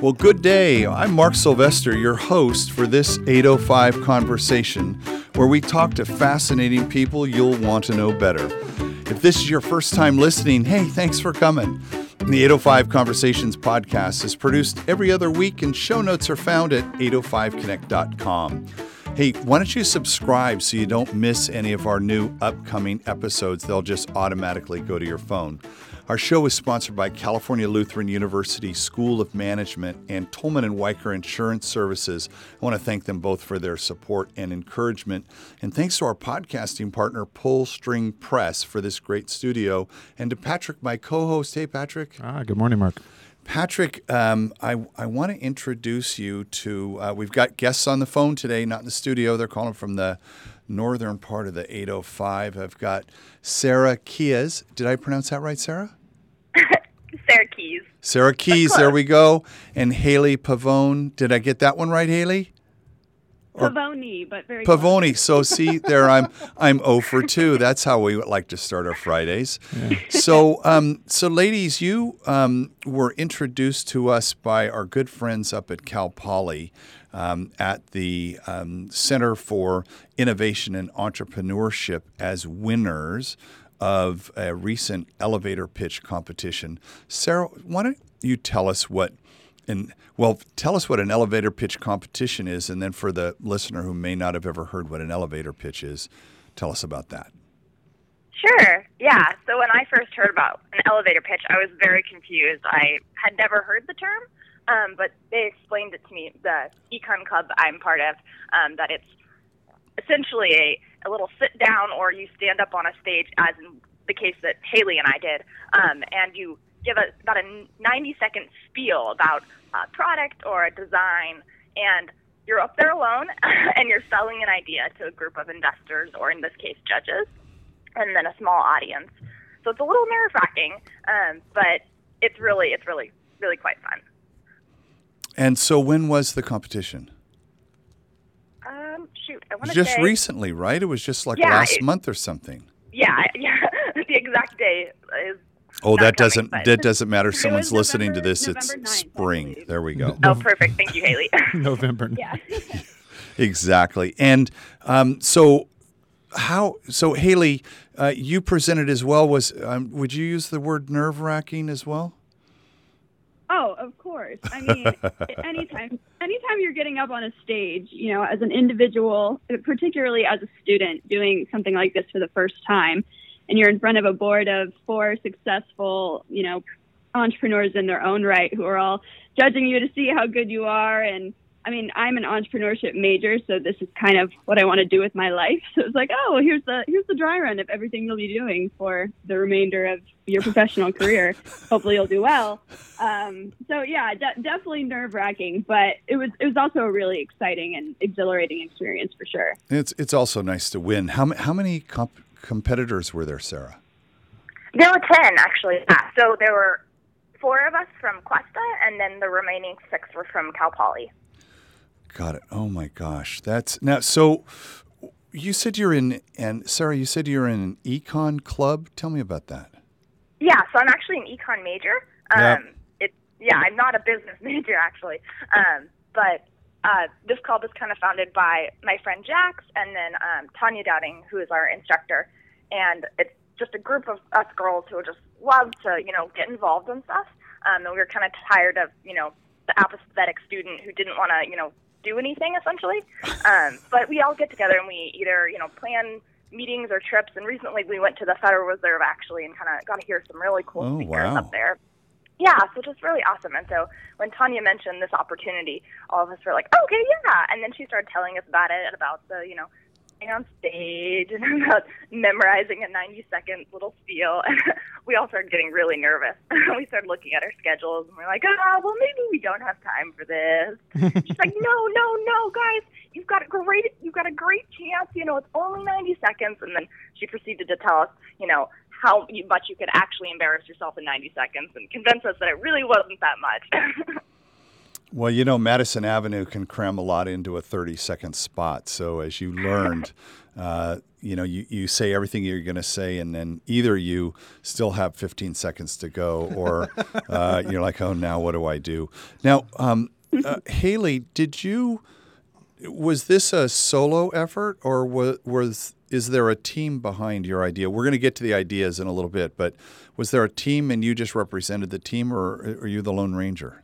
Well, good day. I'm Mark Sylvester, your host for this 805 conversation, where we talk to fascinating people you'll want to know better. If this is your first time listening, hey, thanks for coming. The 805 Conversations podcast is produced every other week, and show notes are found at 805connect.com. Hey, why don't you subscribe so you don't miss any of our new upcoming episodes? They'll just automatically go to your phone. Our show is sponsored by California Lutheran University School of Management and Tolman and Wiker Insurance Services. I want to thank them both for their support and encouragement. And thanks to our podcasting partner, Pull String Press, for this great studio. And to Patrick, my co host. Hey, Patrick. Ah, good morning, Mark. Patrick, um, I, I want to introduce you to. Uh, we've got guests on the phone today, not in the studio. They're calling from the northern part of the 805. I've got Sarah Kias. Did I pronounce that right, Sarah? Sarah Keas. Sarah Keas, there we go. And Haley Pavone. Did I get that one right, Haley? Pavoni, but very Pavoni. So see there, I'm I'm 0 for 2. That's how we would like to start our Fridays. So um, so ladies, you um, were introduced to us by our good friends up at Cal Poly. Um, at the um, Center for Innovation and Entrepreneurship as winners of a recent elevator pitch competition. Sarah, why don't you tell us what and well, tell us what an elevator pitch competition is, and then for the listener who may not have ever heard what an elevator pitch is, tell us about that. Sure. Yeah. So when I first heard about an elevator pitch, I was very confused. I had never heard the term, um, but they explained it to me. The econ club I'm part of, um, that it's essentially a, a little sit down or you stand up on a stage, as in the case that Haley and I did, um, and you give a, about a 90 second spiel about a product or a design, and you're up there alone and you're selling an idea to a group of investors or, in this case, judges, and then a small audience. So it's a little nerve wracking, um, but it's really, it's really, really quite fun. And so, when was the competition? Um, shoot, I want to Just say, recently, right? It was just like Yeah, last it- month or something. Yeah, yeah. the exact day is. Oh, that coming, doesn't but- that doesn't matter. was Someone's listening to November- this. It's 9th, spring. There we go. Oh, perfect. Thank you, Haley. November. Yeah. Exactly. And um, so, how? So, Haley, uh, you presented as well. Was um, would you use the word nerve wracking as well? Course. I mean, anytime, anytime you're getting up on a stage, you know, as an individual, particularly as a student doing something like this for the first time, and you're in front of a board of four successful, you know, entrepreneurs in their own right who are all judging you to see how good you are. And I mean, I'm an entrepreneurship major, so this is kind of what I want to do with my life. So it's like, oh, here's the here's the dry run of everything you'll be doing for the remainder of your professional career. Hopefully, you'll do well. Um, so yeah, de- definitely nerve wracking, but it was it was also a really exciting and exhilarating experience for sure. It's it's also nice to win. How ma- how many comp- competitors were there, Sarah? There were 10, actually. Yeah. So there were four of us from Cuesta, and then the remaining six were from Cal Poly. Got it. Oh my gosh, that's now. So, you said you're in, and Sarah, you said you're in an econ club. Tell me about that. Yeah, so I'm actually an econ major. Um, Yep. it, yeah, I'm not a business major, actually. Um, but uh, this club is kind of founded by my friend Jax and then um, Tanya Dowding, who is our instructor. And it's just a group of us girls who just love to, you know, get involved in stuff. Um, and we were kind of tired of, you know, the apathetic student who didn't want to, you know, do anything essentially. Um, but we all get together and we either, you know, plan meetings or trips. And recently we went to the Federal Reserve actually and kind of got to hear some really cool Oh, speakers wow. up there. Yeah, so just really awesome. And so when Tanya mentioned this opportunity, all of us were like, okay, yeah. And then she started telling us about it and about the, you know, on stage and about memorizing a 90 second little spiel. And we all started getting really nervous. we started looking at our schedules and we're like, oh, well, maybe we don't have time for this. She's like, no, no, no, guys, you've got a great, you've got a great chance. You know, it's only 90 seconds. And then she proceeded to tell us, you know, how much you could actually embarrass yourself in 90 seconds and convince us that it really wasn't that much. Well, you know, Madison Avenue can cram a lot into a 30 second spot. So, as you learned, uh, you know, you, you say everything you're going to say, and then either you still have 15 seconds to go, or uh, you're like, oh, now what do I do? Now, um, uh, Haley, did you, was this a solo effort, or was, was is there a team behind your idea? We're going to get to the ideas in a little bit, but was there a team and you just represented the team, or are you the Lone Ranger?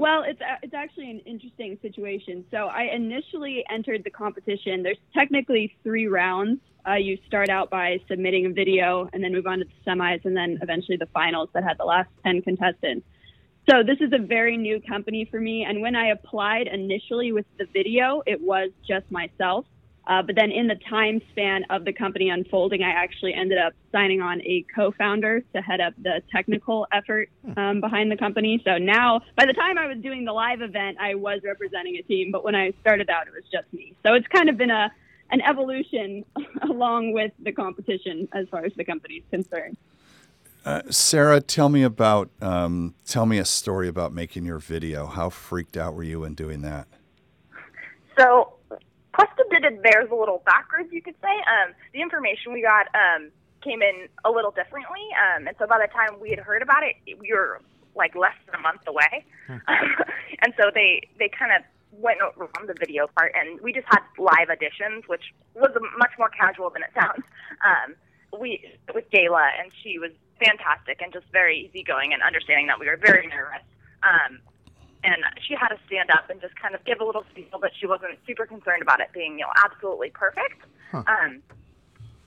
Well, it's it's actually an interesting situation. So I initially entered the competition. There's technically three rounds. Uh, you start out by submitting a video, and then move on to the semis, and then eventually the finals that had the last ten contestants. So this is a very new company for me. And when I applied initially with the video, it was just myself. Uh, but then in the time span of the company unfolding, I actually ended up signing on a co-founder to head up the technical effort um, behind the company. So now, by the time I was doing the live event, I was representing a team. But when I started out, it was just me. So it's kind of been a an evolution along with the competition as far as the company is concerned. Uh, Sarah, tell me about um, tell me a story about making your video. How freaked out were you in doing that? So Cuesta did it theirs a little backwards, you could say. Um, the information we got um, came in a little differently, um, and so by the time we had heard about it, we were like less than a month away, hmm. and so they they kind of went around the video part, and we just had live auditions, which was much more casual than it sounds. Um, we with Gayla, and she was fantastic and just very easygoing and understanding that we were very nervous. Um, and she had to stand up and just kind of give a little spiel, but she wasn't super concerned about it being, you know, absolutely perfect. Huh. Um,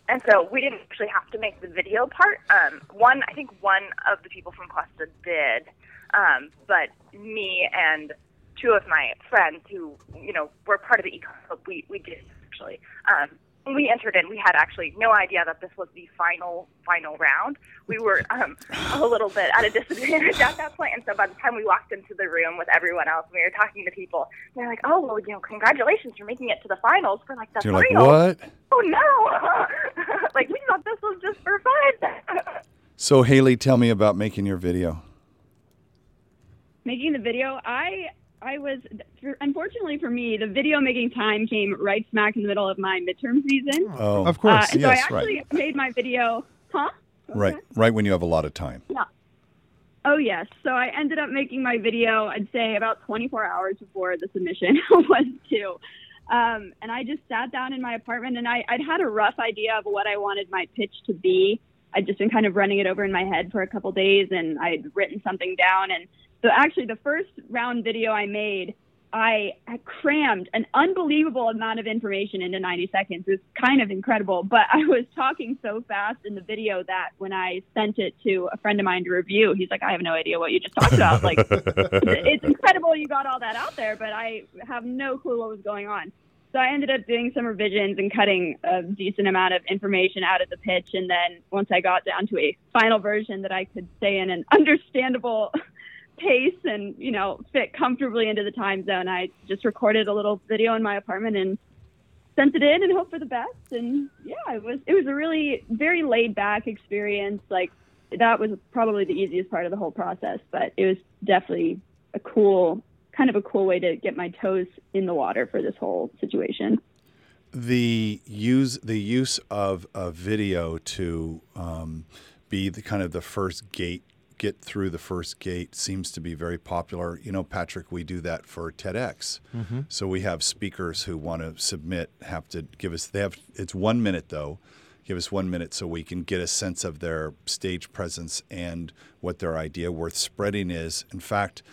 and so we didn't actually have to make the video part. Um, one, I think one of the people from Cuesta did, um, but me and two of my friends who, you know, were part of the econ we we did actually. Um, we entered in, we had actually no idea that this was the final final round. We were um, a little bit at a disadvantage at that point, and so by the time we walked into the room with everyone else, we were talking to people. They're like, "Oh, well, you know, congratulations for making it to the finals for like the You're finals." like, "What?" Oh no! like we thought this was just for fun. so Haley, tell me about making your video. Making the video, I I was, unfortunately for me, the video making time came right smack in the middle of my midterm season. Oh, of course. Uh, yes, so I actually right. made my video, huh? Okay. Right, right when you have a lot of time. Yeah. Oh, yes. So I ended up making my video, I'd say about 24 hours before the submission was due. Um, and I just sat down in my apartment and I, I'd had a rough idea of what I wanted my pitch to be. I'd just been kind of running it over in my head for a couple days and I'd written something down and so actually, the first round video I made, I, I crammed an unbelievable amount of information into 90 seconds. It's kind of incredible, but I was talking so fast in the video that when I sent it to a friend of mine to review, he's like, "I have no idea what you just talked about. Like, it's incredible you got all that out there, but I have no clue what was going on." So I ended up doing some revisions and cutting a decent amount of information out of the pitch. And then once I got down to a final version that I could say in an understandable pace and you know fit comfortably into the time zone. I just recorded a little video in my apartment and sent it in and hope for the best. And yeah it was it was a really very laid back experience. Like that was probably the easiest part of the whole process but it was definitely a cool kind of a cool way to get my toes in the water for this whole situation. The use the use of a video to um, be the kind of the first gate get through the first gate seems to be very popular. You know, Patrick, we do that for TEDx. Mm-hmm. So we have speakers who want to submit have to give us. They have it's one minute though. Give us one minute so we can get a sense of their stage presence and what their idea worth spreading is. In fact.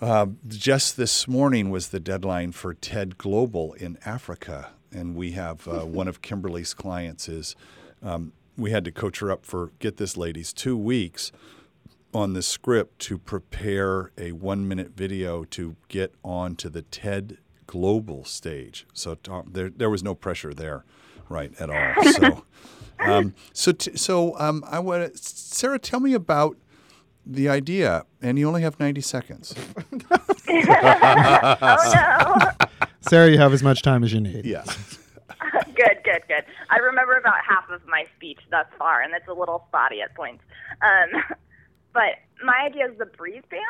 Uh, just this morning was the deadline for TED Global in Africa, and we have uh, one of Kimberly's clients is um, we had to coach her up for get this ladies two weeks on the script to prepare a one minute video to get onto the TED global stage. So Tom, there, there was no pressure there, right, at all. So, um, so, t- so um, I want Sarah, tell me about the idea, and you only have 90 seconds. oh, no. Sarah, you have as much time as you need. Yeah. good, good, good. I remember about half of my speech thus far, and it's a little spotty at points. Um, but my idea is the Breathe Band.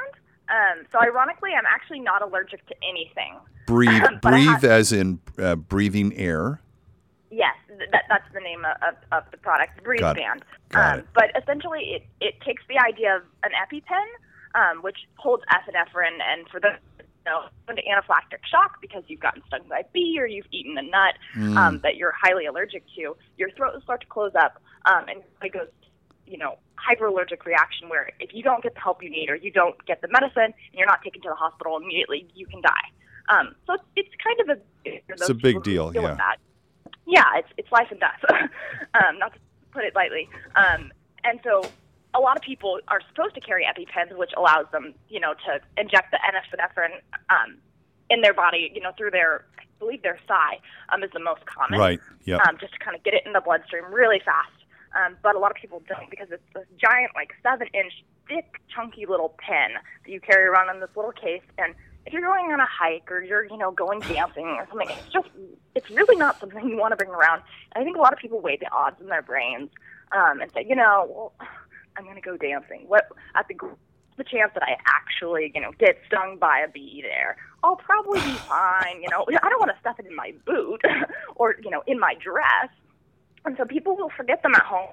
Um, so ironically, I'm actually not allergic to anything. Breathe, breathe have- as in uh, breathing air. Yes, that, that's the name of, of, the product, Breathe Got. Band. Got um, it. But essentially, it, it takes the idea of an EpiPen, um, which holds epinephrine, and for the you know, into anaphylactic shock because you've gotten stung by a bee or you've eaten a nut Mm. um, that you're highly allergic to, your throat will start to close up, um, and it goes, you know, hyperallergic reaction where if you don't get the help you need or you don't get the medicine and you're not taken to the hospital immediately, you can die. Um, so it's, it's kind of a It's a big deal, yeah. That. Yeah, it's it's life and death. um, not to put it lightly. Um, and so a lot of people are supposed to carry EpiPens, which allows them, you know, to inject the epinephrine um, in their body, you know, through their, I believe their thigh um, is the most common Right. Yep. um, just to kind of get it in the bloodstream really fast. Um, but a lot of people don't because it's this giant, like seven inch, thick, chunky little pen that you carry around in this little case. And if you're going on a hike or you're, you know, going dancing or something, it's just, it's really not something you want to bring around. And I think a lot of people weigh the odds in their brains um, and say, you know, well, I'm going to go dancing. What at the the chance that I actually, you know, get stung by a bee there? I'll probably be fine. You know, I don't want to stuff it in my boot or, you know, in my dress. And so people will forget them at home,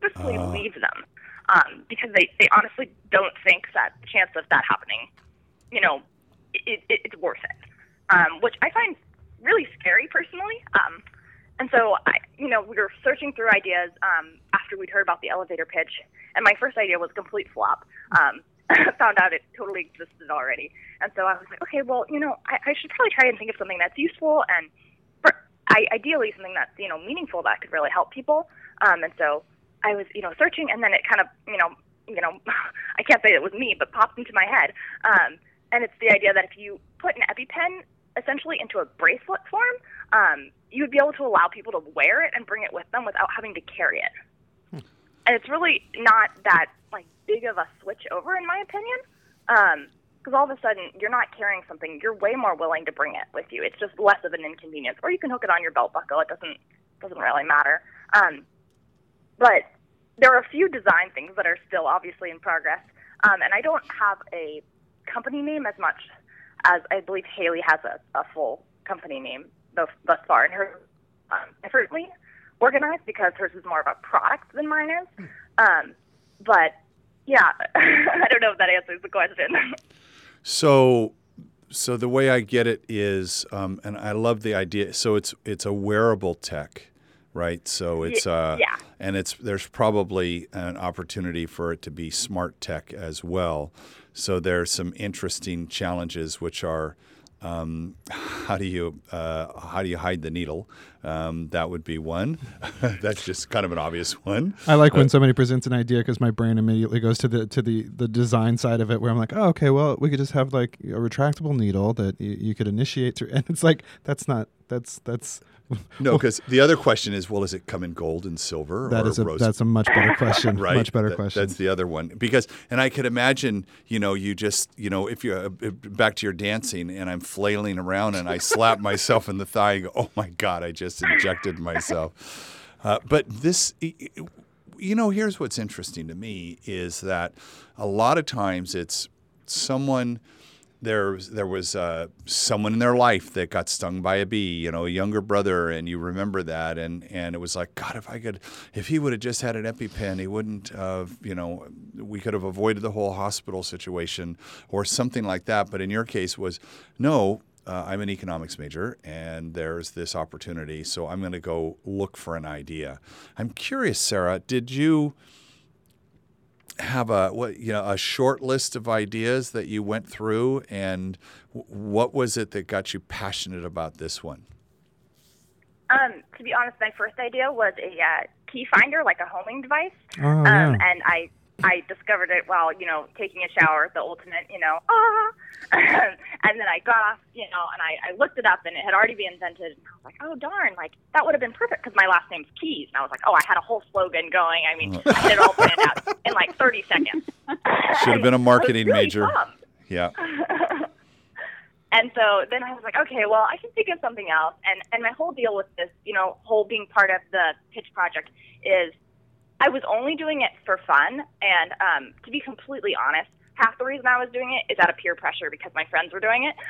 purposely Ah. leave them um, because they, they honestly don't think that the chance of that happening, you know, it, it, it's worth it, um, which I find really scary personally. Um, and so, I, you know, we were searching through ideas um, after we'd heard about the elevator pitch, and my first idea was a complete flop. Um, found out it totally existed already, and so I was like, okay, well, you know, I, I should probably try and think of something that's useful and, I, ideally, something that's you know meaningful that could really help people. Um, and so I was, you know, searching, and then it kind of, you know, you know, I can't say it was me, but popped into my head. Um, and it's the idea that if you put an EpiPen essentially into a bracelet form, um, you would be able to allow people to wear it and bring it with them without having to carry it. And it's really not that like big of a switch over, in my opinion, because all of a sudden you're not carrying something, you're way more willing to bring it with you. It's just less of an inconvenience, or you can hook it on your belt buckle. It doesn't doesn't really matter. Um, but there are a few design things that are still obviously in progress, um, and I don't have a company name as much as I believe Haley has a, a full company name thus, thus far, and her um, differently organized because hers is more of a product than mine is. Um, but yeah, I don't know if that answers the question. So, so the way I get it is, um, and I love the idea. So it's it's a wearable tech, right? So it's uh, yeah. and it's there's probably an opportunity for it to be smart tech as well. So there's some interesting challenges, which are um, how do you uh, how do you hide the needle? Um, that would be one. That's just kind of an obvious one. I like when somebody presents an idea because my brain immediately goes to the to the the design side of it, where I'm like, oh, okay, well, we could just have like a retractable needle that you, you could initiate through, and it's like that's not that's that's No, because the other question is, well, does it come in gold and silver that or is a rose that's a much better question, right? much better That- question. That's the other one because, and I could imagine, you know, you just, you know, if you're uh, back to your dancing and I'm flailing around and I slap myself in the thigh, and go, oh my god, I just injected myself. Uh, but this, you know, here's what's interesting to me is that a lot of times it's someone there was there was uh, someone in their life that got stung by a bee, you know, a younger brother, and you remember that, and and it was like, God, if I could, if he would have just had an EpiPen, he wouldn't, uh, you know, we could have avoided the whole hospital situation or something like that. But in your case, was no. Uh, I'm an economics major, and there's this opportunity, so I'm going to go look for an idea. I'm curious, Sarah, did you? Have a what you know a short list of ideas that you went through and what was it that got you passionate about this one Um, to be honest, my first idea was a uh, key finder, like a homing device. oh um, yeah. and I I discovered it while you know taking a shower, the ultimate, you know, ah. and then I got off, you know, and I, I looked it up, and it had already been invented. And I was like, oh darn, like that would have been perfect because my last name's Keas, and I was like, oh, I had a whole slogan going. I mean, I had it all planned out in like 30 seconds. Should have been a marketing really major. pumped. yeah And so then I was like, okay, well, I can think of something else. And and my whole deal with this, you know, whole being part of the pitch project is I was only doing it for fun. And um, to be completely honest, half the reason I was doing it is out of peer pressure because my friends were doing it.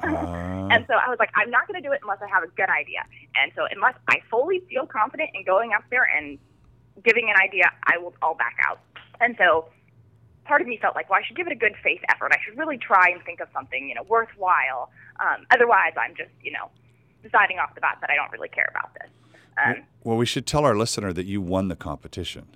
Uh, and so I was like, I'm not going to do it unless I have a good idea. And so unless I fully feel confident in going up there and giving an idea, I will all back out. And so part of me felt like, well, I should give it a good faith effort. I should really try and think of something, you know, worthwhile. Um, otherwise, I'm just, you know, deciding off the bat that I don't really care about this. Um, well, we should tell our listener that you won the competition.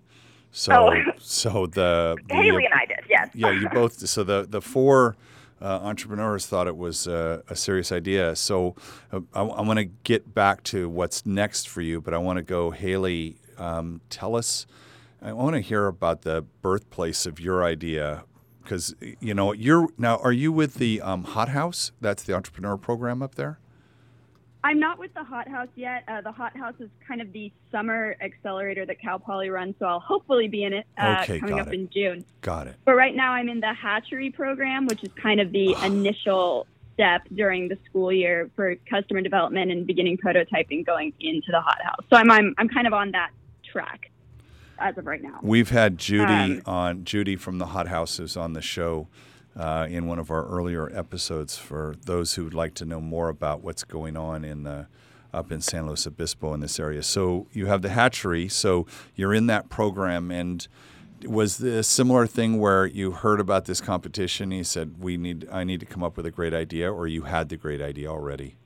So, Oh. so the, the Haley and I did, yes. yeah, you both. So the the four uh, entrepreneurs thought it was uh, a serious idea. So uh, I, I want to get back to what's next for you, but I want to go, Haley. Um, tell us. I want to hear about the birthplace of your idea because you know you're now. Are you with the um, Hot House? That's the entrepreneur program up there. I'm not with the Hot House yet. Uh, the Hot House is kind of the summer accelerator that Cal Poly runs, so I'll hopefully be in it uh, Okay, coming up it. in June. Got it. But right now, I'm in the hatchery program, which is kind of the initial step during the school year for customer development and beginning prototyping going into the Hot House. So I'm I'm, I'm kind of on that track as of right now. We've had Judy Um, on Judy from the Hot Houses on the show uh, in one of our earlier episodes. For those who would like to know more about what's going on in the up in San Luis Obispo in this area, so you have the hatchery. So you're in that program, and was the similar thing where you heard about this competition? You said we need I need to come up with a great idea, or you had the great idea already.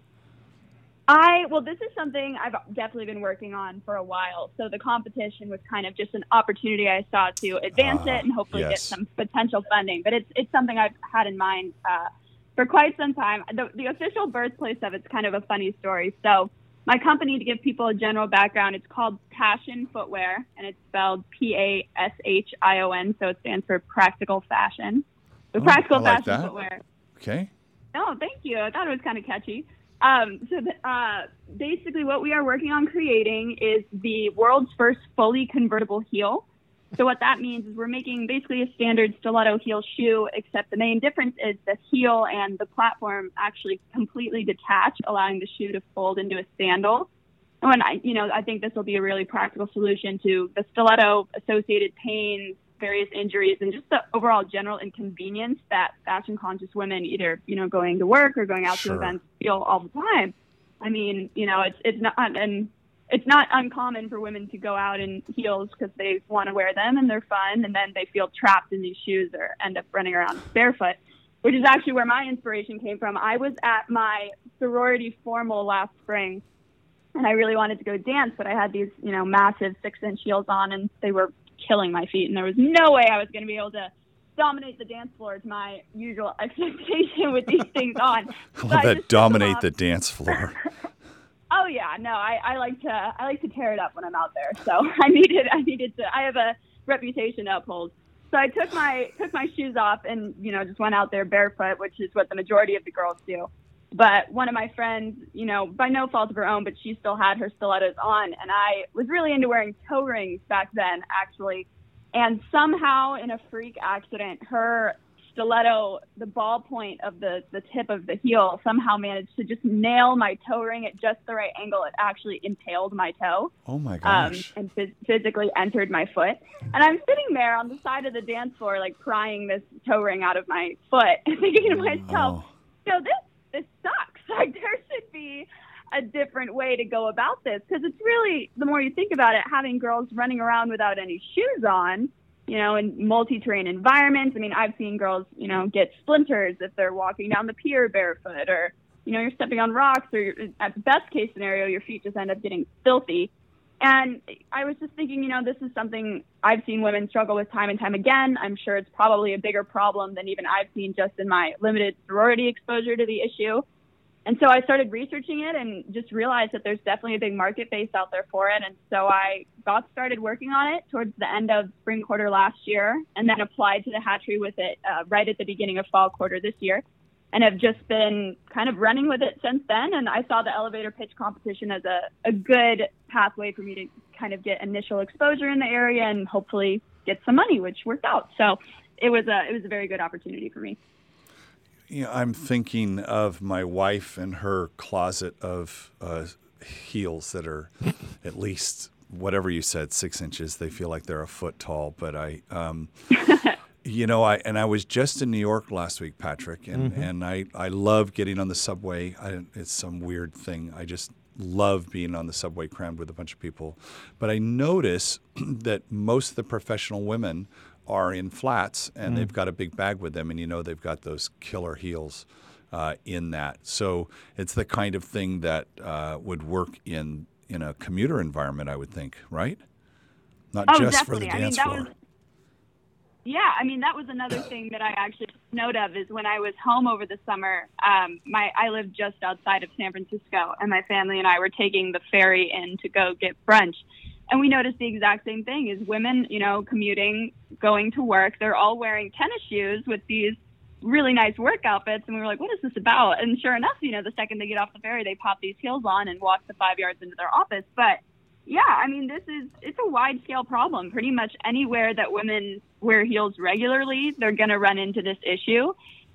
I well, this is something I've definitely been working on for a while. So the competition was kind of just an opportunity I saw to advance Ah, it and hopefully get some potential funding. But it's it's something I've had in mind uh, for quite some time. The, the official birthplace of it's kind of a funny story. So my company, to give people a general background, it's called Pashion Footwear, and it's spelled P A S H I O N. So it stands for Practical Fashion. So Oh, practical like fashion that. footwear. Okay. Oh, thank you. I thought it was kind of catchy. Um, so, uh, basically, what we are working on creating is the world's first fully convertible heel. So, what that means is we're making basically a standard stiletto heel shoe, except the main difference is the heel and the platform actually completely detach, allowing the shoe to fold into a sandal. And when I, you know, I think this will be a really practical solution to the stiletto associated pains, various injuries, and just the overall general inconvenience that fashion conscious women either, you know, going to work or going out Sure. to events feel all the time. I mean, you know, it's it's not and it's not uncommon for women to go out in heels because they want to wear them and they're fun, and then they feel trapped in these shoes or end up running around barefoot. Which is actually where my inspiration came from. I was at my sorority formal last spring, and I really wanted to go dance, but I had these, you know, massive six-inch heels on, and they were killing my feet, and there was no way I was going to be able to dominate the dance floor to my usual expectation with these things on. So that just took them dominate the dance floor. Oh yeah, no, I, I like to I like to tear it up when I'm out there. So I needed I needed to I have a reputation to uphold. So I took my took my shoes off and you know just went out there barefoot, which is what the majority of the girls do. But one of my friends, you know, by no fault of her own, but she still had her stilettos on, and I was really into wearing toe rings back then, actually. And somehow, in a freak accident, her stiletto, the ball point of the, the tip of the heel, somehow managed to just nail my toe ring at just the right angle. It actually impaled my toe Oh my um, gosh. and phys- physically entered my foot. And I'm sitting there on the side of the dance floor, like prying this toe ring out of my foot, thinking to myself, Oh. so this this sucks. Like there should be a different way to go about this because it's really the more you think about it, having girls running around without any shoes on, you know, in multi-terrain environments. I mean, I've seen girls, you know, get splinters if they're walking down the pier barefoot, or you know, you're stepping on rocks, or at the best case scenario, your feet just end up getting filthy. And I was just thinking, you know, this is something I've seen women struggle with time and time again. I'm sure it's probably a bigger problem than even I've seen just in my limited sorority exposure to the issue. And so I started researching it and just realized that there's definitely a big market base out there for it. And so I got started working on it towards the end of spring quarter last year and then applied to the hatchery with it uh, right at the beginning of fall quarter this year and have just been kind of running with it since then. And I saw the elevator pitch competition as a, a good pathway for me to kind of get initial exposure in the area and hopefully get some money, which worked out. So it was a it was a very good opportunity for me. You know, I'm thinking of my wife and her closet of uh, heels that are at least whatever you said, six inches. They feel like they're a foot tall, but I, um, You know, I and I was just in New York last week, Patrick, and, Mm-hmm. and I, I love getting on the subway. I, it's some weird thing. I just love being on the subway crammed with a bunch of people. But I notice that most of the professional women are in flats and they've got a big bag with them, and you know they've got those killer heels uh, in that. So it's the kind of thing that uh, would work in in a commuter environment, I would think, right? Not Oh, just for the definitely. I mean, dance that floor. was- Yeah, I mean that was another thing that I actually took note of is when I was home over the summer. Um, my I lived just outside of San Francisco, and my family and I were taking the ferry in to go get brunch, and we noticed the exact same thing: is women, you know, commuting, going to work, they're all wearing tennis shoes with these really nice work outfits, and we were like, "What is this about?" And sure enough, you know, the second they get off the ferry, they pop these heels on and walk the five yards into their office, but yeah, I mean, this is it's a wide scale problem. Pretty much anywhere that women wear heels regularly, they're going to run into this issue.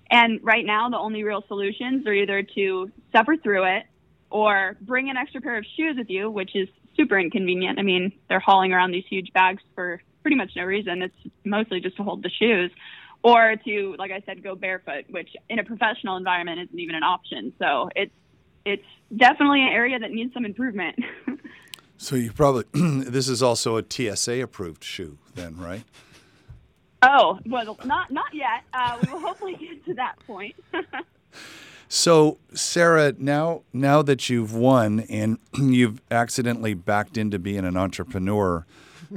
And right now, the only real solutions are either to suffer through it or bring an extra pair of shoes with you, which is super inconvenient. I mean, they're hauling around these huge bags for pretty much no reason. It's mostly just to hold the shoes. Or to, like I said, go barefoot, which in a professional environment isn't even an option. So it's it's definitely an area that needs some improvement. So you probably this is also a TSA approved shoe, then, right? Oh well, not not yet. Uh, we will hopefully get to that point. So Sarah, now now that you've won and you've accidentally backed into being an entrepreneur,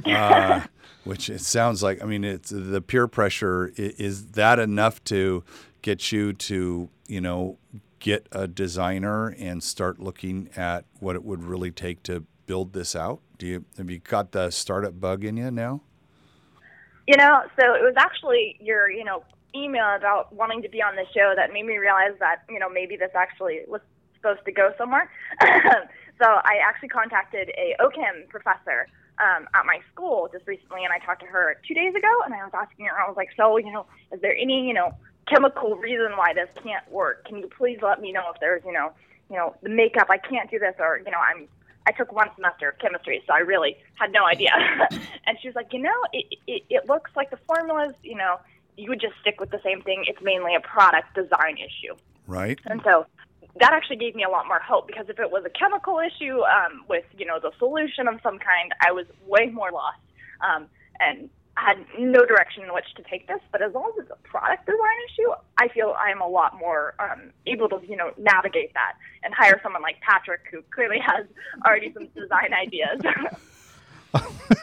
uh, which it sounds like. I mean, it's the peer pressure. i- Is that enough to get you to you know get a designer and start looking at what it would really take to build this out? Do you have you got the startup bug in you now? You know, so it was actually your, you know, email about wanting to be on the show that made me realize that, you know, maybe this actually was supposed to go somewhere. so I actually contacted a OCHEM professor um, at my school just recently, and I talked to her two days ago, and I was asking her, I was like, so, you know, is there any, you know, chemical reason why this can't work? Can you please let me know if there's, you know, you know, the makeup, I can't do this, or, you know, I'm I took one semester of chemistry, so I really had no idea. and she was like, you know, it, it, it looks like the formulas, you know, you would just stick with the same thing. It's mainly a product design issue. Right. And so that actually gave me a lot more hope because if it was a chemical issue um, with, you know, the solution of some kind, I was way more lost um, and had no direction in which to take this. But as long as it's a product design issue, I feel I'm a lot more um, able to, you know, navigate that and hire someone like Patrick who clearly has already some design ideas.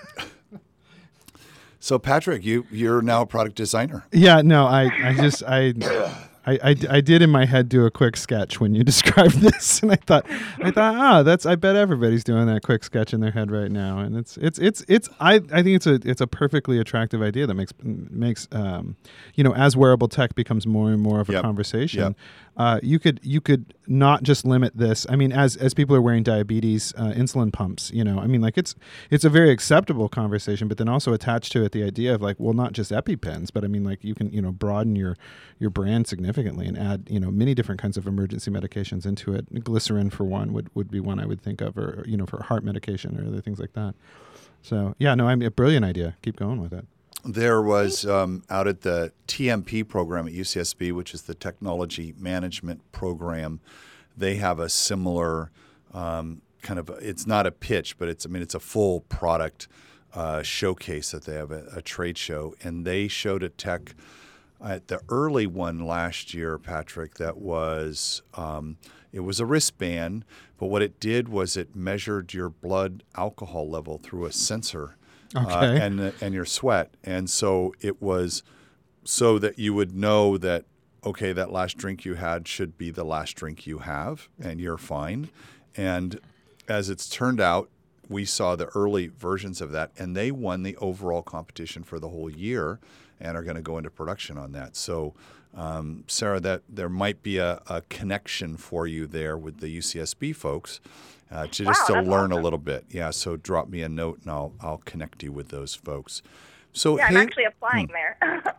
So Patrick, you you're now a product designer. Yeah, no, I, I just, I, I, I, I did in my head do a quick sketch when you described this, and I thought, I thought, ah, that's, I bet everybody's doing that quick sketch in their head right now, and it's, it's, it's, it's, I, I think it's a, it's a perfectly attractive idea that makes, makes, um, you know, as wearable tech becomes more and more of a Yep. conversation, Yep. Uh, you could, you could not just limit this. I mean, as, as people are wearing diabetes, uh, insulin pumps, you know, I mean, like it's, it's a very acceptable conversation, but then also attached to it the idea of like, well, not just EpiPens, but I mean, like you can, you know, broaden your, your brand significantly and add, you know, many different kinds of emergency medications into it. Glycerin for one would, would be one I would think of, or, you know, for heart medication or other things like that. So yeah, no, I mean, a brilliant idea. Keep going with it. There was um, out at the TMP program at UCSB, which is the Technology Management Program. They have a similar um, kind of. It's not a pitch, but it's. I mean, it's a full product uh, showcase that they have a, a trade show, and they showed a tech at the early one last year, Patrick. That was. Um, it was a wristband, but what it did was it measured your blood alcohol level through a sensor uh, and and your sweat, and so it was so that you would know that okay, that last drink you had should be the last drink you have, and you're fine. And as it's turned out, we saw the early versions of that, and they won the overall competition for the whole year, and are going to go into production on that. So. Um, Sarah, that there might be a, a connection for you there with the UCSB folks uh, to just Wow, to that's learn a little bit. Yeah, so drop me a note and I'll I'll connect you with those folks. So yeah, I'm actually applying there.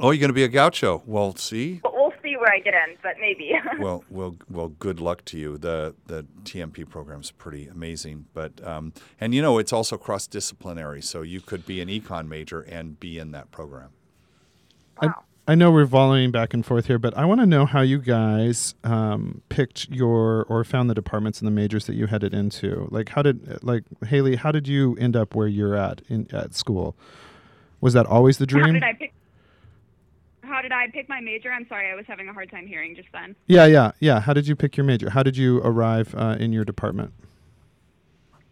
oh, you're going to be a gaucho. Well, see, but we'll see where I get in, but maybe. well, well, well. Good luck to you. The the TMP program is pretty amazing, but um, and you know it's also cross disciplinary, so you could be an econ major and be in that program. Wow. I know we're volleying back and forth here, but I want to know how you guys um, picked your or found the departments and the majors that you headed into. Like, how did like Haley? How did you end up where you're at in at school? Was that always the dream? How did I pick? How did I pick my major? I'm sorry, I was having a hard time hearing just then. yeah, yeah, yeah. How did you pick your major? How did you arrive uh, in your department?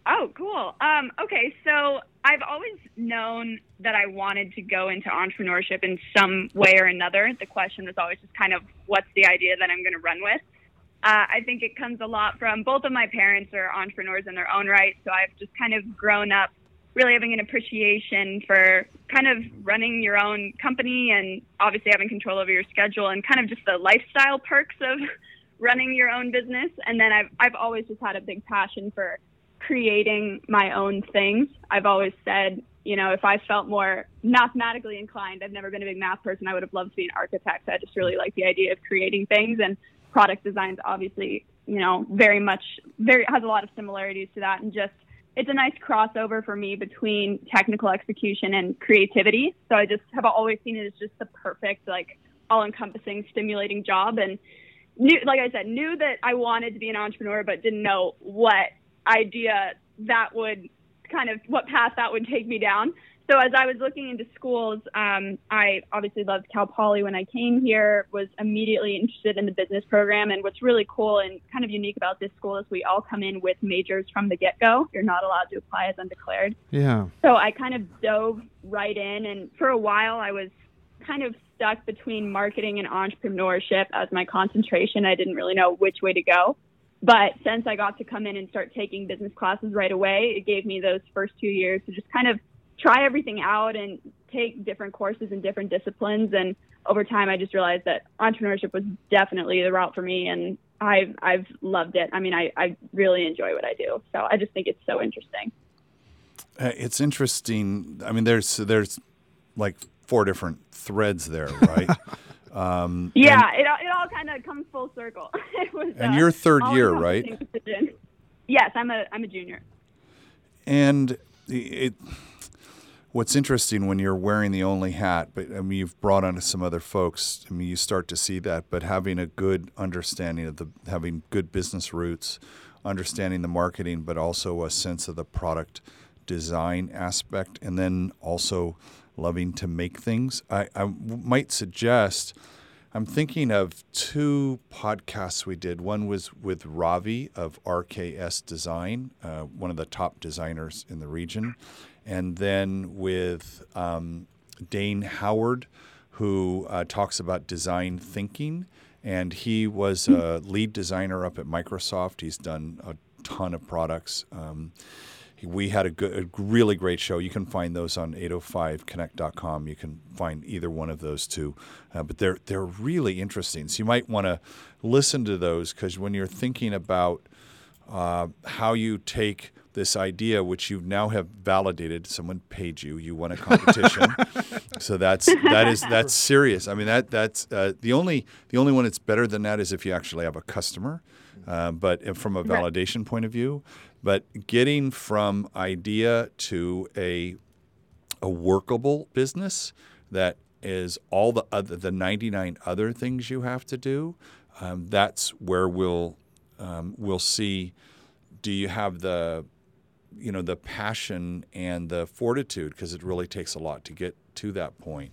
Oh, cool. Um, okay, so I've always known that I wanted to go into entrepreneurship in some way or another. The question was always just kind of what's the idea that I'm going to run with. Uh, I think it comes a lot from both of my parents are entrepreneurs in their own right, so I've just kind of grown up really having an appreciation for kind of running your own company and obviously having control over your schedule and kind of just the lifestyle perks of running your own business. And then I've I've always just had a big passion for creating my own things. I've always said, you know, if I felt more mathematically inclined, I've never been a big math person. I would have loved to be an architect. I just really like the idea of creating things and product designs obviously, you know, very much very has a lot of similarities to that and just it's a nice crossover for me between technical execution and creativity. So I just have always seen it as just the perfect, like all encompassing, stimulating job and knew like I said, knew that I wanted to be an entrepreneur but didn't know what idea that would kind of what path that would take me down. So as I was looking into schools, um, I obviously loved Cal Poly when I came here. Was immediately interested in the business program, and what's really cool and kind of unique about this school is we all come in with majors from the get-go. You're not allowed to apply as undeclared. Yeah. So I kind of dove right in, and for a while I was kind of stuck between marketing and entrepreneurship as my concentration. I didn't really know which way to go. But since I got to come in and start taking business classes right away, it gave me those first two years to just kind of try everything out and take different courses in different disciplines. And over time, I just realized that entrepreneurship was definitely the route for me, and I've I've loved it. I mean, I I really enjoy what I do, so I just think it's so interesting. Uh, it's interesting. I mean, there's there's like four different threads there, right? um, Yeah, it all- it all kind of comes full circle. was, And uh, you're third year, right? Yes, I'm a I'm a junior. And it, what's interesting when you're wearing the only hat, but I mean, you've brought on some other folks. I mean, you start to see that, but having a good understanding of the, having good business roots, understanding the marketing, but also a sense of the product design aspect, and then also loving to make things. I, I might suggest. I'm thinking of two podcasts we did. One was with Ravi of RKS Design, uh, one of the top designers in the region, and then with um, Dane Howard, who uh, talks about design thinking. And he was a lead designer up at Microsoft. He's done a ton of products. Um, we had a, good, a really great show. You can find those on 805connect.com. You can find either one of those two, uh, but they're they're really interesting. So you might want to listen to those because when you're thinking about uh, how you take this idea, which you now have validated, someone paid you, you won a competition, so that's that is that's serious. I mean that that's uh, the only the only one that's better than that is if you actually have a customer. Uh, but from a validation point of view, but getting from idea to a a workable business that is all the other the 99 other things you have to do um, that's where we'll um, we'll see do you have the you know the passion and the fortitude because it really takes a lot to get to that point.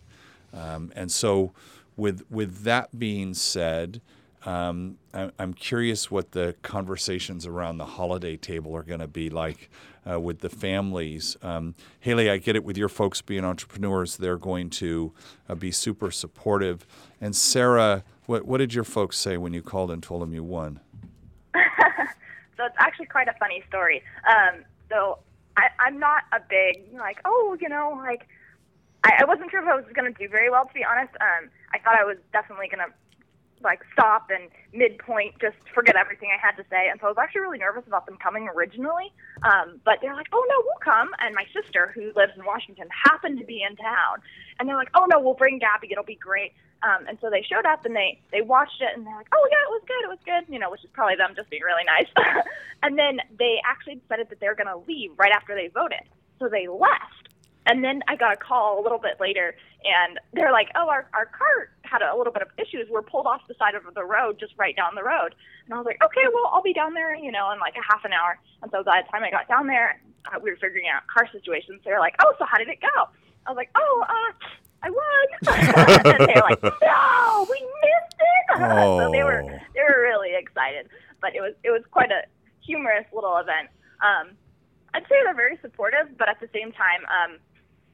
Um, and so with with that being said um, I, I'm curious what the conversations around the holiday table are going to be like uh, with the families. Um, Haley, I get it with your folks being entrepreneurs; they're going to uh, be super supportive. And Sarah, what what did your folks say when you called and told them you won? so it's actually quite a funny story. Um, so I, I'm not a big like, oh, you know, like I, I wasn't sure if I was going to do very well. To be honest, um, I thought I was definitely going to like stop and midpoint just forget everything I had to say. And so I was actually really nervous about them coming originally. Um, but they're like, oh no, we'll come. And my sister, who lives in Washington, happened to be in town. And they're like, oh no, we'll bring Gabby. It'll be great. Um, and so they showed up and they they watched it and they're like, oh yeah, it was good, it was good, you know, which is probably them just being really nice. and then they actually decided that they're going to leave right after they voted. So they left. And then I got a call a little bit later, and they're like, "Oh, our our cart had a little bit of issues. We're pulled off the side of the road, just right down the road." And I was like, "Okay, well, I'll be down there, you know, in like a half an hour." And so by the time I got down there, uh, we were figuring out car situations. They're like, "Oh, so how did it go?" I was like, "Oh, uh, I won." and they're like, "No, we missed it." so they were Oh. they were really excited, but it was it was quite a humorous little event. Um, I'd say they're very supportive, but at the same time, um,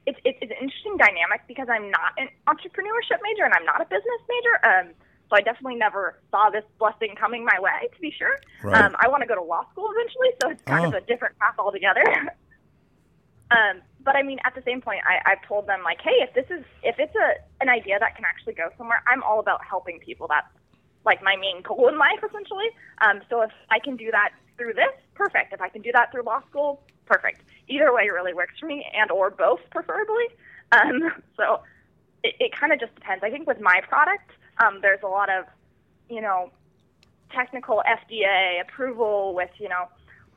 it's, it's it's an interesting dynamic because I'm not an entrepreneurship major and I'm not a business major. Um, so I definitely never saw this blessing coming my way, to be sure. Right. Um, I want to go to law school eventually, so it's kind of Oh. a different path altogether. um, but I mean, at the same point, I, I've told them like, hey, if this is if it's a an idea that can actually go somewhere, I'm all about helping people. That's like my main goal in life, essentially. Um, so if I can do that through this, perfect. If I can do that through law school, perfect. Either way really works for me, and or both, preferably. Um, so it, it kind of just depends. I think with my product, um, there's a lot of, you know, technical FDA approval with, you know,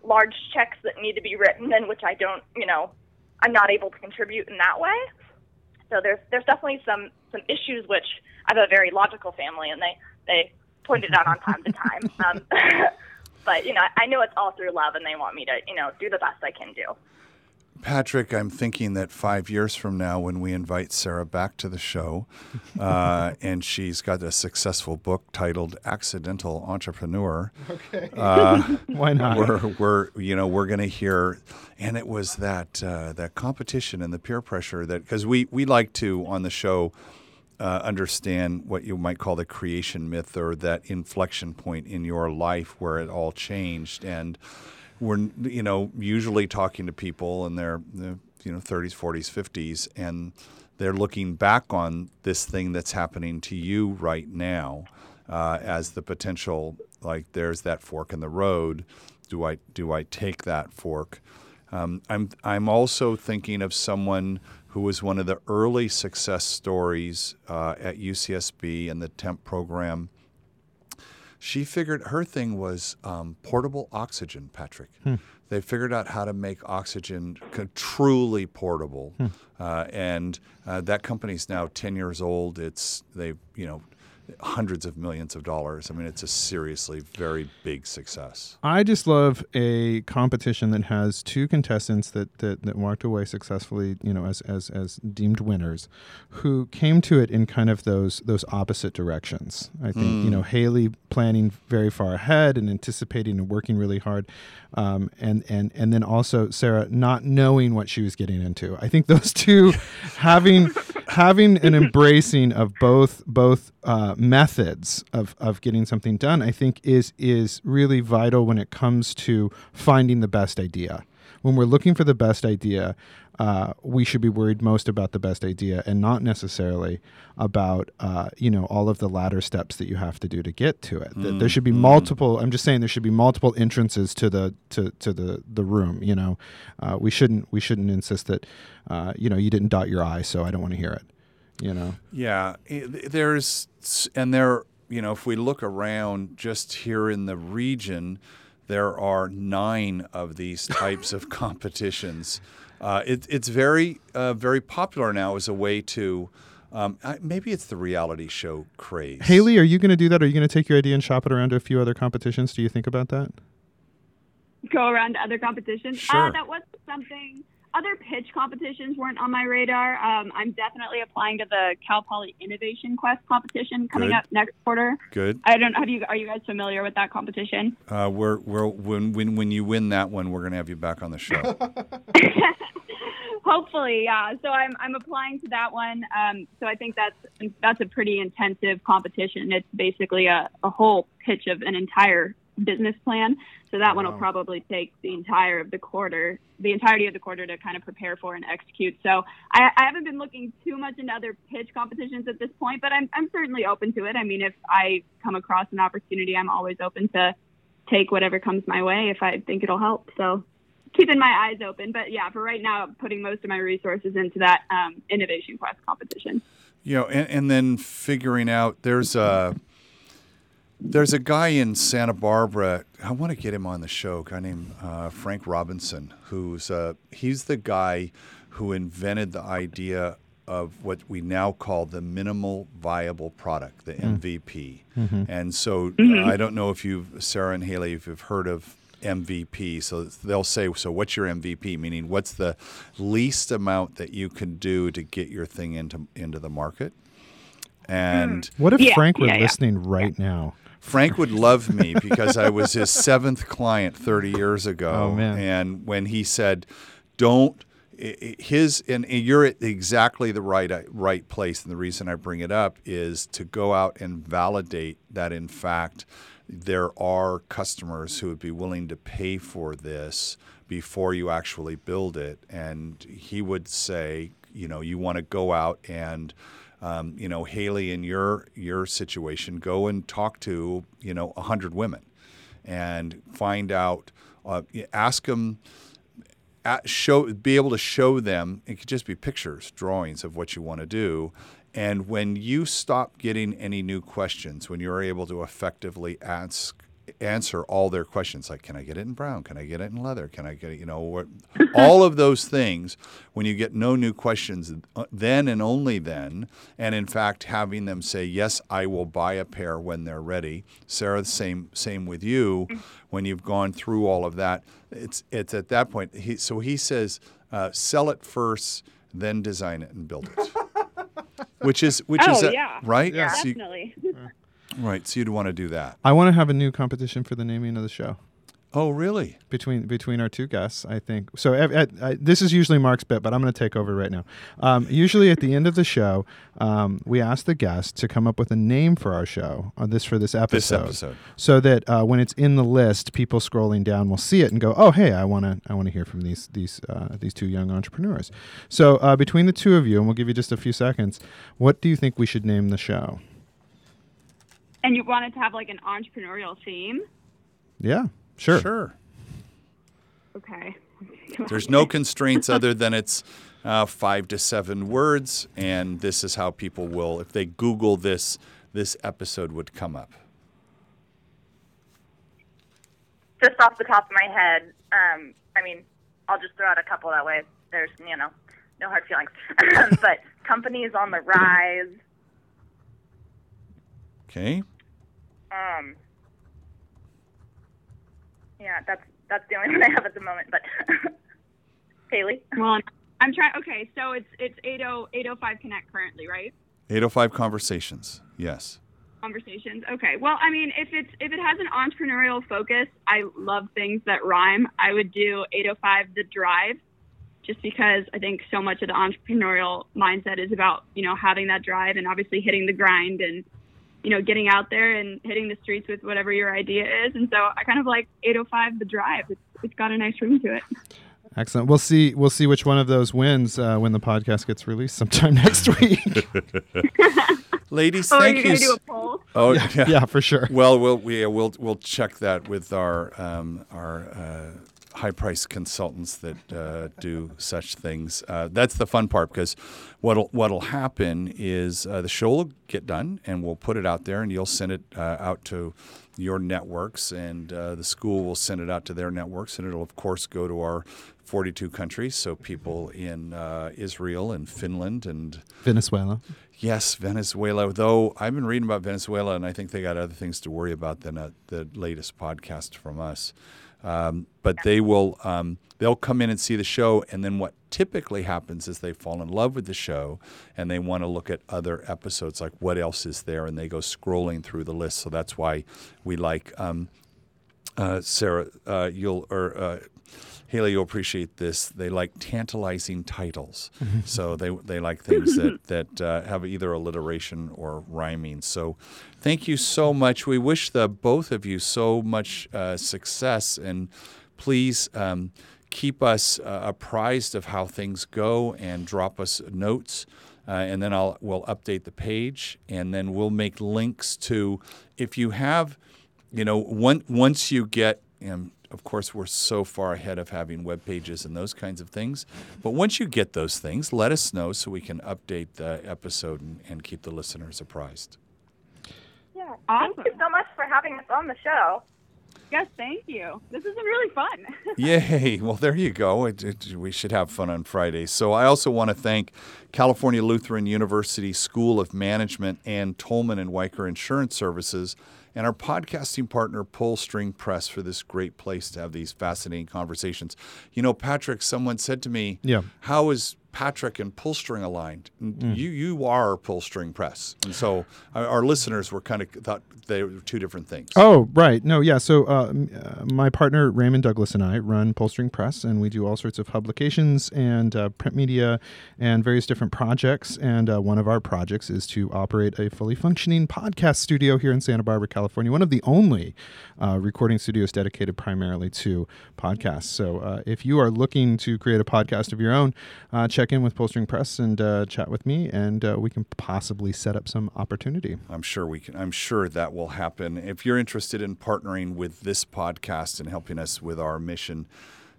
large checks that need to be written and which I don't, you know, I'm not able to contribute in that way. So there's there's definitely some some issues which I have a very logical family and they they pointed out on time to time. Um, but you know, I know it's all through love and they want me to, you know, do the best I can do. Patrick, I'm thinking that five years from now, when we invite Sarah back to the show, uh, and she's got a successful book titled "Accidental Entrepreneur," Okay. uh, Why not? we're we're you know we're going to hear, and it was that uh, that competition and the peer pressure that because we we like to on the show uh, understand what you might call the creation myth or that inflection point in your life where it all changed. And we're you know usually talking to people in their you know 30s 40s 50s and they're looking back on this thing that's happening to you right now uh, as the potential like there's that fork in the road. Do I do I take that fork um, I'm I'm also thinking of someone who was one of the early success stories uh, at UCSB and the temp program. She figured her thing was um, portable oxygen, Patrick. They figured out how to make oxygen truly portable, uh, and uh, that company's now ten years old. It's they you know hundreds of millions of dollars. I mean, it's a seriously very big success. I just love a competition that has two contestants that, that, that walked away successfully, you know, as, as, as deemed winners, who came to it in kind of those those opposite directions. I think you hmm. know Haley planning very far ahead and anticipating and working really hard, um, and and and then also Sarah not knowing what she was getting into. I think those two having having an embracing of both both uh, methods of, of getting something done, I think is is really vital when it comes to finding the best idea. When we're looking for the best idea, uh, we should be worried most about the best idea and not necessarily about uh, you know all of the ladder steps that you have to do to get to it. That There should be multiple. I'm just saying there should be multiple entrances to the to, to the the room. You know, uh, we shouldn't we shouldn't insist that uh, you know you didn't dot your i, so I don't want to hear it. You know. Yeah, there's and there you know if we look around just here in the region, there are nine of these types of competitions. Uh, it, it's very uh, very popular now as a way to. Um, I- maybe it's the reality show craze. Haley, are you going to do that? Are you going to take your idea and shop it around to a few other competitions? Do you think about that? go around to other competitions. Sure. Uh, that was something. Other pitch competitions weren't on my radar. Um, I'm definitely applying to the Cal Poly Innovation Quest competition coming Good. up next quarter. Good. I don't. Have you? Are you guys familiar with that competition? Uh, we're, we're when, when when you win that one, we're going to have you back on the show. Hopefully, yeah. So I'm I'm applying to that one. Um, so I think that's that's a pretty intensive competition. It's basically a, a whole pitch of an entire business plan. So that one will probably take the entire of the quarter, the entirety of the quarter to kind of prepare for and execute. So I, I haven't been looking too much into other pitch competitions at this point, but I'm I'm certainly open to it. I mean, if I come across an opportunity, I'm always open to take whatever comes my way if I think it'll help. So keeping my eyes open. But yeah, for right now, putting most of my resources into that um, Innovation Quest competition. You know, and, and then figuring out there's a there's a guy in Santa Barbara. I want to get him on the show. A guy named uh, Frank Robinson, who's uh, he's the guy who invented the idea of what we now call the minimal viable product, the MVP. And so I don't know if you've, Sarah and Haley, if you've heard of MVP. So they'll say, so what's your MVP? Meaning, what's the least amount that you can do to get your thing into into the market? And What if Yeah, Frank were yeah, yeah. listening right now? Frank would love me because I was his seventh client 30 years ago. Oh, man. And when he said, don't, his, and you're at exactly the right, uh, right place. And the reason I bring it up is to go out and validate that, in fact, there are customers who would be willing to pay for this before you actually build it. And he would say, you know, you want to go out and um, you know, Haley, in your your situation, go and talk to you know a hundred women, and find out. Uh, ask them. Show be able to show them. It could just be pictures, drawings of what you want to do. And when you stop getting any new questions, when you're able to effectively ask answer all their questions like can i get it in brown? Can i get it in leather? Can i get it you know what, all of those things when you get no new questions uh, then and only then and in fact having them say yes i will buy a pair when they're ready. Sarah same same with you. When you've gone through all of that it's it's at that point he, so he says uh, sell it first then design it and build it which is which is Oh, a- yeah. right? Yeah. So you- Definitely. Right so you'd want to do that I want to have a new competition for the naming of the show. oh really between between our two guests. I think so. At, at, I, this is usually Mark's bit, but I'm going to take over right now. Um, usually at the end of the show, um, we ask the guest to come up with a name for our show on this for this episode. this episode So that uh, when it's in the list, people scrolling down will see it and go, "Oh, hey, I want to I want to hear from these these uh, these two young entrepreneurs." So uh, between the two of you, and we'll give you just a few seconds. What do you think we should name the show? And you wanted to have like an entrepreneurial theme. Yeah, sure. sure Okay. There's no constraints other than it's uh, five to seven words, and this is how people will, if they Google this, this episode would come up. Just off the top of my head, um, I mean, I'll just throw out a couple that way. There's, you know, no hard feelings. but companies on the rise. Okay. Um, yeah, that's that's the only one I have at the moment. But Haley, Well, I'm trying. Okay, so it's it's 80 805 Connect currently, right? 805 conversations. Yes. Conversations. Okay. Well, I mean, if it's if it has an entrepreneurial focus, I love things that rhyme. I would do 805 The Drive, just because I think so much of the entrepreneurial mindset is about you know having that drive and obviously hitting the grind and you know getting out there and hitting the streets with whatever your idea is. And so I kind of like 805 The Drive. It's, it's got a nice ring to it. Excellent. We'll see. We'll see which one of those wins uh, when the podcast gets released sometime next week. Ladies, Oh, are thank you you. do s- a poll? oh, yeah, yeah, for sure. Well, we'll we, uh, we'll we'll check that with our um, our uh, high price consultants that uh, do such things. Uh, that's the fun part because what'll what'll happen is uh, the show will get done and we'll put it out there and you'll send it uh, out to your networks and uh, the school will send it out to their networks and it'll of course go to our 42 countries so people in uh, Israel and Finland and Venezuela. Yes, Venezuela. Though I've been reading about Venezuela, and I think they got other things to worry about than uh, the latest podcast from us. Um, but they will um, they'll come in and see the show, and then what typically happens is they fall in love with the show, and they want to look at other episodes, like what else is there, and they go scrolling through the list. So that's why we like um, uh, Sarah. Uh, you'll or uh, Haley, you'll appreciate this. They like tantalizing titles, so they they like things that that uh, have either alliteration or rhyming. So, thank you so much. We wish the both of you so much uh, success, and please. Um, keep us uh, apprised of how things go and drop us notes uh, and then I'll we'll update the page and then we'll make links to if you have you know one, once you get and of course we're so far ahead of having web pages and those kinds of things but once you get those things let us know so we can update the episode and, and keep the listeners apprised yeah, Awesome. thank you so much for having us on the show. Yes, thank you. This has been really fun. Yay. Well, there you go. It, it, we should have fun on Fridays. So I also want to thank California Lutheran University School of Management and Tolman and Wiker Insurance Services and our podcasting partner, Pull String Press, for this great place to have these fascinating conversations. You know, Patrick, someone said to me, Yeah. How is Patrick and Pull String aligned? And You you are Pull String Press. And so our, listeners were kind of thought they were two different things. Oh, right. No, yeah. So uh, uh, my partner Raymond Douglas and I run Pullstring Press, and we do all sorts of publications and uh, print media and various different projects. And uh, one of our projects is to operate a fully functioning podcast studio here in Santa Barbara, California. One of the only uh, recording studios dedicated primarily to podcasts. So uh, if you are looking to create a podcast of your own, uh, check in with Pullstring Press and uh, chat with me, and uh, we can possibly set up some opportunity. I'm sure we can. I'm sure that will happen. If you're interested in partnering with this podcast and helping us with our mission,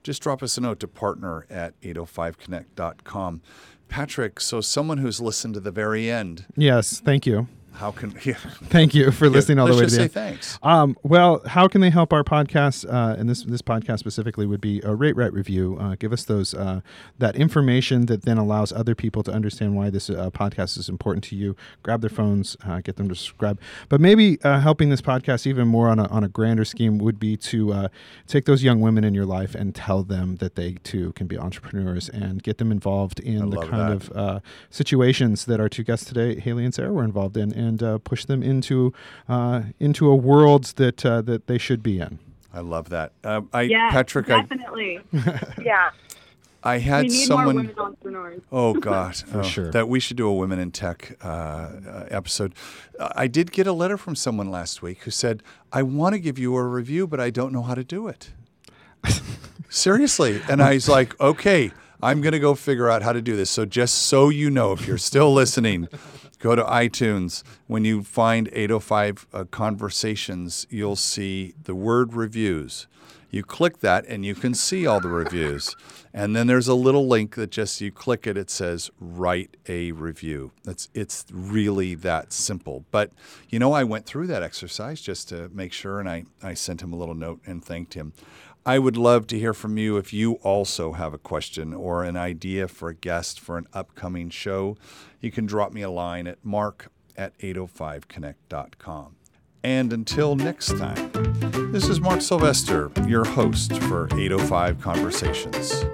just drop us a note to partner at 805connect.com. Patrick, so someone who's listened to the very end, Yes, thank you. How can yeah, Thank you for listening all the way to the say end. thanks. Um, well, how can they help our podcast? Uh, and this this podcast specifically would be a rate, write, review. Uh, give us those uh, that information that then allows other people to understand why this uh, podcast is important to you. Grab their phones, uh, get them to subscribe. But maybe uh, helping this podcast even more on a on a grander scheme would be to uh, take those young women in your life and tell them that they too can be entrepreneurs and get them involved in the kind that. of uh, situations that our two guests today, Haley and Sarah, were involved in, and uh, push them into uh, into a world that uh, that they should be in. I love that. Uh, I yeah, Patrick, I, definitely. Yeah. I we had need more someone. women entrepreneurs. Oh God, for sure. That we should do a women in tech uh, uh, episode. Uh, I did get a letter from someone last week who said, "I want to give you a review, but I don't know how to do it." Seriously, and I was like, "Okay, I'm going to go figure out how to do this." So just so you know, if you're still listening. Go to iTunes. When you find 805 uh, Conversations, you'll see the word reviews. You click that and you can see all the reviews. And then there's a little link that just you click it, it says write a review. That's it's really that simple. But you know, I went through that exercise just to make sure and I, I sent him a little note and thanked him. I would love to hear from you if you also have a question or an idea for a guest for an upcoming show. You can drop me a line at mark at 805connect.com. And until next time, this is Mark Sylvester, your host for 805 Conversations.